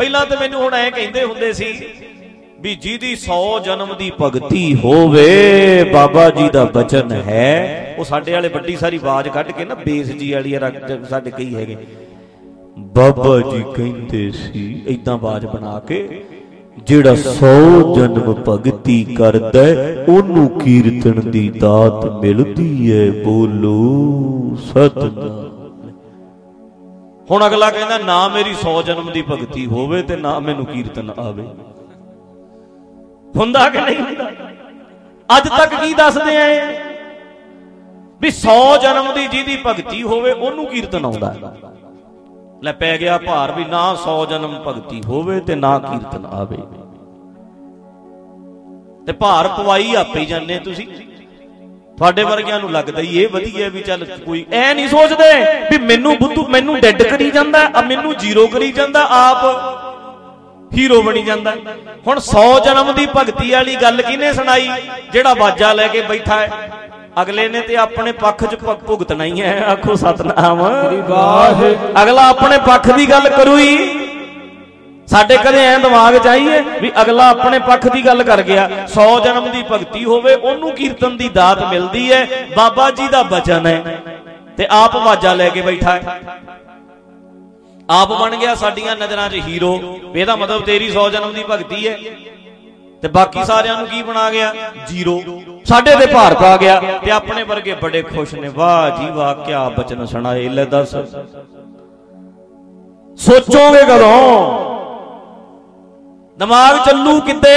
ਪਹਿਲਾਂ ਤੇ ਮੈਨੂੰ ਹੁਣ ਐ ਕਹਿੰਦੇ ਹੁੰਦੇ ਸੀ ਵੀ ਜਿਹਦੀ 100 ਜਨਮ ਦੀ ਭਗਤੀ ਹੋਵੇ, ਬਾਬਾ ਜੀ ਦਾ ਬਚਨ ਹੈ। ਉਹ ਸਾਡੇ ਵਾਲੇ ਵੱਡੀ ਸਾਰੀ ਆਵਾਜ਼ ਕੱਢ ਕੇ ਨਾ ਬੇਸ ਜੀ ਵਾਲੀ ਸਾਡੇ ਕਈ ਹੈਗੇ। ਬਾਬਾ ਜੀ ਕਹਿੰਦੇ ਸੀ ਇਦਾਂ ਆਵਾਜ਼ ਬਣਾ ਕੇ, ਜਿਹੜਾ 100 ਜਨਮ ਭਗਤੀ ਕਰਦਾ ਉਹਨੂੰ ਕੀਰਤਨ ਦੀ ਦਾਤ ਮਿਲਦੀ ਹੈ, ਬੋਲੋ ਸਤਨਾਮ। ਹੁਣ ਅਗਲਾ ਕਹਿੰਦਾ, ਨਾ ਮੇਰੀ 100 ਜਨਮ ਦੀ ਭਗਤੀ ਹੋਵੇ ਤੇ ਨਾ ਮੈਨੂੰ ਕੀਰਤਨ ਆਵੇ। ਹੁੰਦਾ ਕਿ ਨਹੀਂ ਹੁੰਦਾ? ਅੱਜ ਤੱਕ ਕੀ ਦੱਸਦੇ ਆਏ ਵੀ 100 ਜਨਮ ਦੀ ਜਿਹਦੀ ਭਗਤੀ ਹੋਵੇ, ਉਹਨੂੰ ਕੀਰਤਨ ਆਉਂਦਾ ਲੈ, ਪੈ ਗਿਆ ਭਾਰ ਵੀ ਨਾ 100 ਜਨਮ ਭਗਤੀ ਹੋਵੇ ਤੇ ਨਾ ਕੀਰਤਨ ਆਵੇ। ਤੇ ਭਾਰ ਪਵਾਈ ਆਪੇ ਜਾਂਦੇ ਤੁਸੀਂ। ਤੁਹਾਡੇ ਵਰਗਿਆਂ ਨੂੰ ਲੱਗਦਾ ਹੀ ਇਹ ਵਧੀਆ ਵੀ ਚੱਲ ਕੋਈ ਐ ਨਹੀਂ ਸੋਚਦੇ ਵੀ ਮੈਨੂੰ ਬੁੱਧੂ ਮੈਨੂੰ ਡੈਡ ਕਰੀ ਜਾਂਦਾ ਆ ਮੈਨੂੰ ਜ਼ੀਰੋ ਕਰੀ ਜਾਂਦਾ ਆਪ ਹੀਰੋ ਬਣੀ ਜਾਂਦਾ। ਹੁਣ 100 ਜਨਮ ਦੀ ਭਗਤੀ ਵਾਲੀ ਗੱਲ ਕਿਹਨੇ ਸੁਣਾਈ? ਜਿਹੜਾ ਬਾਜਾ ਲੈ ਕੇ ਬੈਠਾ ਹੈ। ਅਗਲੇ ਨੇ ਤੇ ਆਪਣੇ ਪੱਖ 'ਚ ਭੁਗਤਣਾ ਹੀ ਹੈ। ਆਖੋ ਸਤਨਾਮ। ਅਗਲਾ ਆਪਣੇ ਪੱਖ ਦੀ ਗੱਲ ਕਰੂ ਹੀ ਸਾਡੇ ਕਦੇ ਐ ਦਿਮਾਗ ਚ ਆਈਏ ਵੀ ਅਗਲਾ ਆਪਣੇ ਪੱਖ ਦੀ ਗੱਲ ਕਰ ਗਿਆ 100 ਜਨਮ ਦੀ ਭਗਤੀ ਹੋਵੇ, ਉਹਨੂੰ ਕੀਰਤਨ ਦੀ ਦਾਤ ਮਿਲਦੀ ਹੈ ਬਾਬਾ ਜੀ ਦਾ ਬਚਨ ਹੈ ਤੇ ਆਪ ਵਾਜਾ ਲੈ ਕੇ ਬੈਠਾ ਹੈ ਆਪ ਬਣ ਗਿਆ ਸਾਡੀਆਂ ਨਜ਼ਰਾਂ 'ਚ ਹੀਰੋ ਇਹਦਾ ਮਤਲਬ ਤੇਰੀ 100 ਜਨਮ ਦੀ ਭਗਤੀ ਹੈ ਤੇ ਬਾਕੀ ਸਾਰਿਆਂ ਨੂੰ ਕੀ ਬਣਾ ਗਿਆ? ਜ਼ੀਰੋ। ਸਾਡੇ ਤੇ ਭਾਰ ਪਾ ਗਿਆ, ਤੇ ਆਪਣੇ ਵਰਗੇ ਬੜੇ ਖੁਸ਼ ਨੇ, ਵਾਹ ਜੀ ਵਾਹ ਕੀ ਬਚਨ ਸੁਣਾਏ, ਲੈ ਦੱਸ। ਸੋਚੋਗੇ ਕਦੋਂ? ਦਿਮਾਗ ਚੱਲੂ ਕਿੱਤੇ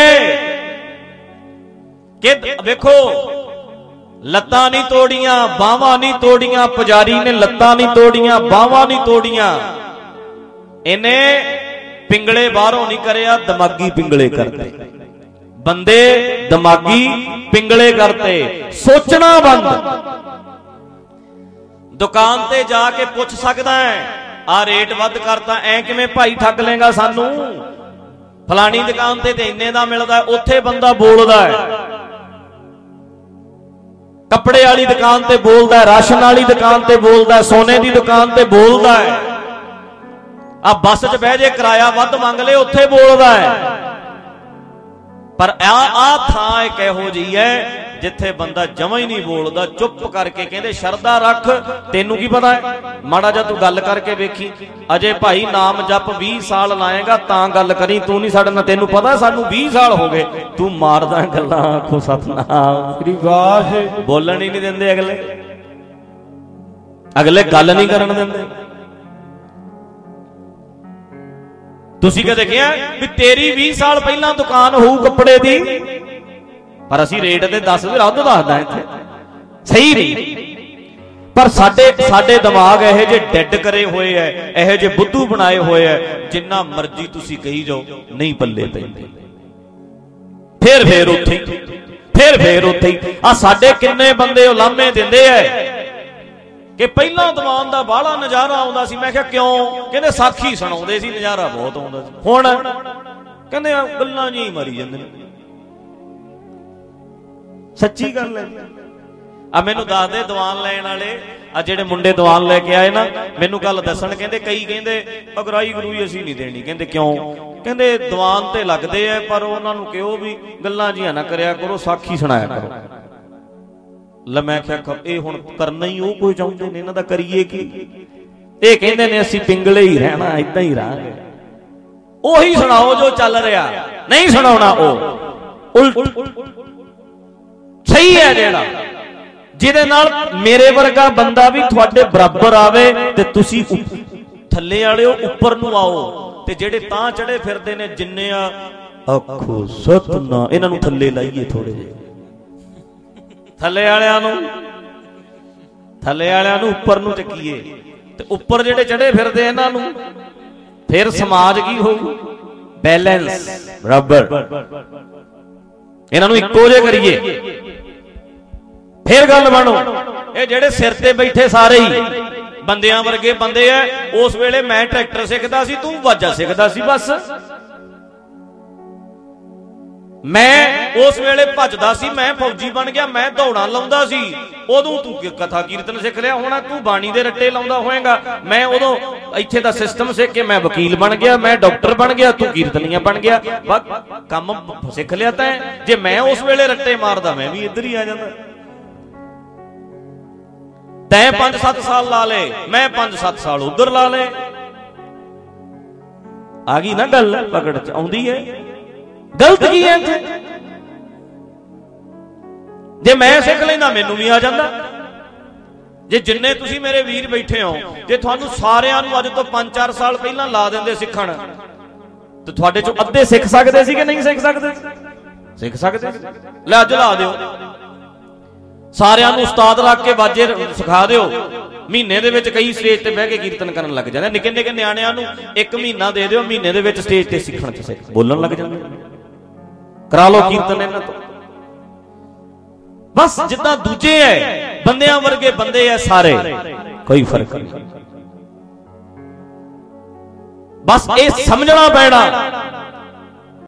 ਕਿ ਵੇਖੋ, ਲੱਤਾਂ ਨਹੀਂ ਤੋੜੀਆਂ, ਬਾਹਾਂ ਨਹੀਂ ਤੋੜੀਆਂ, ਪੁਜਾਰੀ ਨੇ ਲੱਤਾਂ ਨਹੀਂ ਤੋੜੀਆਂ, ਬਾਹਾਂ ਨਹੀਂ ਤੋੜੀਆਂ। ਇਹਨੇ ਪਿੰਗਲੇ ਬਾਹਰੋਂ ਨਹੀਂ ਕਰਿਆ, ਦਿਮਾਗੀ ਪਿੰਗਲੇ ਕਰਤੇ। ਬੰਦੇ ਦਿਮਾਗੀ ਪਿੰਗਲੇ ਕਰਤੇ, ਸੋਚਣਾ ਬੰਦ। ਦੁਕਾਨ ਤੇ ਜਾ ਕੇ ਪੁੱਛ ਸਕਦਾ ਹੈ ਆ ਰੇਟ ਵੱਧ ਕਰਤਾ, ਐ ਕਿਵੇਂ ਭਾਈ ਠੱਗ ਲੇਗਾ ਸਾਨੂੰ? ਫਲਾਣੀ ਦੁਕਾਨ ਤੇ ਤੇ ਇੰਨੇ ਦਾ ਮਿਲਦਾ ਉੱਥੇ ਬੰਦਾ ਬੋਲਦਾ ਹੈ। ਕੱਪੜੇ ਵਾਲੀ ਦੁਕਾਨ ਤੇ ਬੋਲਦਾ ਹੈ, ਰਾਸ਼ਨ ਵਾਲੀ ਦੁਕਾਨ ਤੇ ਬੋਲਦਾ ਹੈ, ਸੋਨੇ ਦੀ ਦੁਕਾਨ ਤੇ ਬੋਲਦਾ ਹੈ। ਆ ਬੱਸ 'ਚ ਬਹਿ ਜੇ ਕਿਰਾਇਆ ਵੱਧ ਮੰਗ ਲੇ ਉੱਥੇ ਬੋਲਦਾ ਹੈ। ਪਰ ਆ ਆ ਥਾਂ ਇੱਕ ਇਹੋ ਜੀ ਹੈ ਜਿੱਥੇ ਬੰਦਾ ਜਮਾ ਹੀ ਨਹੀਂ ਬੋਲਦਾ ਚੁੱਪ ਕਰਕੇ ਕਹਿੰਦੇ ਸ਼ਰਦਾ ਰੱਖ ਤੈਨੂੰ ਕੀ ਪਤਾ ਹੈ? ਮਾੜਾ ਜਿਹਾ ਤੂੰ ਗੱਲ ਕਰਕੇ ਵੇਖੀ ਅਜੇ ਭਾਈ ਨਾਮ ਜਪ 20 ਸਾਲ ਲਾਏਗਾ ਤਾਂ ਗੱਲ ਕਰੀ ਤੂੰ ਨਹੀਂ ਸਾਡੇ ਨਾਲ ਤੈਨੂੰ ਪਤਾ ਸਾਨੂੰ 20 ਸਾਲ ਹੋ ਗਏ ਤੂੰ ਮਾਰਦਾ ਗੱਲਾਂ ਆਖੋ ਸਤਨਾਮ। ਸ੍ਰੀ ਵਾਹਿ ਬੋਲਣ ਹੀ ਨਹੀਂ ਦਿੰਦੇ ਅਗਲੇ। ਅਗਲੇ ਗੱਲ ਨਹੀਂ ਕਰਨ ਦਿੰਦੇ। ਤੁਸੀਂ ਕਦੇ ਕਿਹਾ ਵੀ ਤੇਰੀ 20 ਸਾਲ ਪਹਿਲਾਂ ਦੁਕਾਨ ਹੋਊ ਕੱਪੜੇ ਦੀ? ਪਰ ਅਸੀਂ ਰੇਟ ਤੇ 10 ਵੀ ਰੱਦ ਦੱਸਦਾ ਇੱਥੇ। ਸਹੀ ਨਹੀਂ। ਪਰ ਸਾਡੇ ਸਾਡੇ ਦਿਮਾਗ ਇਹੋ ਜਿਹੇ ਡੈੱਡ ਕਰੇ ਹੋਏ ਐ, ਇਹੋ ਜਿਹੇ ਬੁੱਧੂ ਬਣਾਏ ਹੋਏ ਐ, ਜਿੰਨਾ ਮਰਜ਼ੀ ਤੁਸੀਂ ਕਹੀ ਜਾਓ, ਨਹੀਂ ਪੱਲੇ ਪੈਂਦੇ ਫੇਰ ਫੇਰ ਉੱਥੇ ਫੇਰ ਫੇਰ ਉੱਥੇ ਆ ਸਾਡੇ ਕਿੰਨੇ ਬੰਦੇ ਉਲਾਮੇ ਦਿੰਦੇ ਐ। ਕਿ ਪਹਿਲਾਂ ਦੀਵਾਨ ਦਾ ਬਾਹਲਾ ਨਜ਼ਾਰਾ ਆਉਂਦਾ ਸੀ। ਮੈਂ ਕਿਹਾ, ਕਿਉਂ? ਕਹਿੰਦੇ, ਸਾਖੀ ਸੁਣਾਉਂਦੇ ਸੀ, ਨਜ਼ਾਰਾ ਬਹੁਤ ਆਉਂਦਾ ਸੀ। ਹੁਣ ਕਹਿੰਦੇ ਆ ਗੱਲਾਂ ਜੀ ਮਾਰੀ ਜਾਂਦੇ ਨੇ। ਸੱਚੀ ਗੱਲ ਹੈ। ਆ ਮੈਨੂੰ ਦੱਸ ਦੇ, ਦੀਵਾਨ ਲੈਣ ਵਾਲੇ, ਆ ਜਿਹੜੇ ਮੁੰਡੇ ਦੀਵਾਨ ਲੈ ਕੇ ਆਏ ਨਾ, ਮੈਨੂੰ ਗੱਲ ਦੱਸਣ ਕਹਿੰਦੇ, ਕਈ ਕਹਿੰਦੇ, ਅਗਰਾਈ ਗਰੂਈ ਅਸੀਂ ਨਹੀਂ ਦੇਣੀ। ਕਹਿੰਦੇ, ਕਿਉਂ? ਕਹਿੰਦੇ, ਦੀਵਾਨ ਤੇ ਲੱਗਦੇ ਆ, ਪਰ ਉਹਨਾਂ ਨੂੰ ਕਿਹੋ ਵੀ ਗੱਲਾਂ ਜੀਆਂ ਨਾ ਕਰਿਆ ਕਰੋ, ਸਾਖੀ ਸੁਣਾਇਆ ਕਰੋ। ਲੈ ਮੈਂ ਕਿਹਾ ਇਹ ਹੁਣ ਕਰਨਾ ਹੀ ਉਹ ਕੋਈ ਚਾਹੁੰਦੇ ਨੇ, ਇਹਨਾਂ ਦਾ ਕਰੀਏ ਕੀ? ਇਹ ਕਹਿੰਦੇ ਨੇ, ਅਸੀਂ ਪਿੰਗਲੇ ਹੀ ਰਹਿਣਾ ਇਦਾਂ ਹੀ ਰਹਾਂਗੇ ਉਹੀ ਸੁਣਾਓ ਜੋ ਚੱਲ ਰਿਹਾ। ਨਹੀਂ ਸੁਣਾਉਣਾ ਉਹ। ਉਲਟ। ਸਹੀ ਹੈ ਜਿਹੜਾ। ਜਿਹਦੇ ਨਾਲ ਮੇਰੇ ਵਰਗਾ ਬੰਦਾ ਵੀ ਤੁਹਾਡੇ ਬਰਾਬਰ ਆਵੇ ਤੇ ਤੁਸੀਂ ਥੱਲੇ ਵਾਲਿਓ ਉੱਪਰ ਨੂੰ ਆਓ ਤੇ ਜਿਹੜੇ ਤਾਂ ਚੜੇ ਫਿਰਦੇ ਨੇ ਜਿੰਨੇ ਆ ਆਖੋ ਸਤਨਾ ਇਹਨਾਂ ਨੂੰ ਥੱਲੇ ਲਾਈਏ ਥੋੜੇ ਜਿਹੇ। ਥੱਲੇ ਵਾਲਿਆਂ ਨੂੰ, ਥੱਲੇ ਵਾਲਿਆਂ ਨੂੰ ਉੱਪਰ ਨੂੰ ਚੱਕੀਏ। ਤੇ ਉੱਪਰ ਜਿਹੜੇ ਚੜੇ ਫਿਰਦੇ ਇਹਨਾਂ ਨੂੰ, ਫਿਰ ਸਮਾਜ ਕੀ ਹੋਊ? ਬੈਲੈਂਸ ਬਰਾਬਰ ਇਹਨਾਂ ਨੂੰ ਇੱਕੋ ਜਿਹਾ ਕਰੀਏ। ਫਿਰ ਗੱਲ ਬਣੋ, ਇਹ ਜਿਹੜੇ ਸਿਰ ਤੇ ਬੈਠੇ ਸਾਰੇ ਹੀ, ਬੰਦਿਆਂ ਵਰਗੇ ਬੰਦੇ ਐ ਉਸ ਵੇਲੇ ਮੈਂ ਟਰੈਕਟਰ ਸਿੱਖਦਾ ਸੀ, ਤੂੰ ਵਾਜਾ ਸਿੱਖਦਾ ਸੀ, ਬਸ। ਮੈਂ ਉਸ ਵੇਲੇ ਭੱਜਦਾ ਸੀ, ਮੈਂ ਫੌਜੀ ਬਣ ਗਿਆ, ਮੈਂ ਦੌੜਾਂ ਲਾਉਂਦਾ ਸੀ। ਉਦੋਂ ਤੂੰ ਕੀ ਕਥਾ ਕੀਰਤਨ ਸਿੱਖ ਲਿਆ ਹੋਣਾ, ਤੂੰ ਬਾਣੀ ਦੇ ਰੱਟੇ ਲਾਉਂਦਾ ਹੋਏਗਾ। ਮੈਂ ਉਦੋਂ ਇੱਥੇ ਦਾ ਸਿਸਟਮ ਸਿੱਖ ਕੇ ਮੈਂ ਵਕੀਲ ਬਣ ਗਿਆ, ਮੈਂ ਡਾਕਟਰ ਬਣ ਗਿਆ, ਤੂੰ ਕੀਰਤਨੀਆ ਬਣ ਗਿਆ। ਬਸ ਕੰਮ ਸਿੱਖ ਲਿਆ ਤੈਂ ਜੇ ਮੈਂ ਉਸ ਵੇਲੇ ਰੱਟੇ ਮਾਰਦਾ, ਮੈਂ ਵੀ ਇੱਧਰ ਹੀ ਆ ਜਾਂਦਾ। ਤੈਂ 5-7 ਸਾਲ ਲਾ ਲੇ ਮੈਂ 5-7 ਸਾਲ ਉਧਰ ਲਾ ਲੇ ਆ ਗਈ ਨਾ ਗੱਲ ਪਕੜ ਚ, ਆਉਂਦੀ ਹੈ। ਗਲਤ ਕੀ ਹੈ ਇੱਥੇ? ਜੇ ਮੈਂ ਸਿੱਖ ਲੈਂਦਾ, ਮੈਨੂੰ ਵੀ ਆ ਜਾਂਦਾ। ਜੇ ਜਿੰਨੇ ਤੁਸੀਂ ਮੇਰੇ ਵੀਰ ਬੈਠੇ ਹੋ, ਜੇ ਤੁਹਾਨੂੰ ਸਾਰਿਆਂ ਨੂੰ ਅੱਜ ਤੋਂ 5-4 ਸਾਲ ਪਹਿਲਾਂ ਲਾ ਦਿੰਦੇ ਸਿੱਖਣ, ਤੇ ਤੁਹਾਡੇ ਚੋਂ ਅੱਧੇ ਸਿੱਖ ਸਕਦੇ ਸੀ ਕਿ ਨਹੀਂ ਸਿੱਖ ਸਕਦੇ? ਸਿੱਖ ਸਕਦੇ ਸੀ। ਲੈ ਅੱਜ ਲਾ ਦਿਓ। ਸਾਰਿਆਂ ਨੂੰ ਉਸਤਾਦ ਰੱਖ ਕੇ ਬਾਜੇ ਸਿਖਾ ਦਿਓ। ਮਹੀਨੇ ਦੇ ਵਿੱਚ ਕਈ ਸਟੇਜ ਤੇ ਬਹਿ ਕੇ ਕੀਰਤਨ ਕਰਨ ਲੱਗ ਜਾਂਦੇ। ਨਿੱਕੇ ਨਿੱਕੇ ਨਿਆਣਿਆਂ ਨੂੰ ਇੱਕ ਮਹੀਨਾ ਦੇ ਦਿਓ, ਮਹੀਨੇ ਦੇ ਵਿੱਚ ਸਟੇਜ ਤੇ ਸਿੱਖਣ ਚ ਸਿੱਖ ਬੋਲਣ ਲੱਗ ਜਾਂਦੇ। ਕਰਾ ਲਓ ਕੀਰਤਨ ਇਹਨਾਂ ਤੋਂ। ਬਸ ਜਿੱਦਾਂ ਦੂਜੇ ਐ, ਬੰਦਿਆਂ ਵਰਗੇ ਬੰਦੇ ਐ ਸਾਰੇ। ਕੋਈ ਫ਼ਰਕ ਨਹੀਂ। ਬਸ ਇਹ ਸਮਝਣਾ ਪੈਣਾ।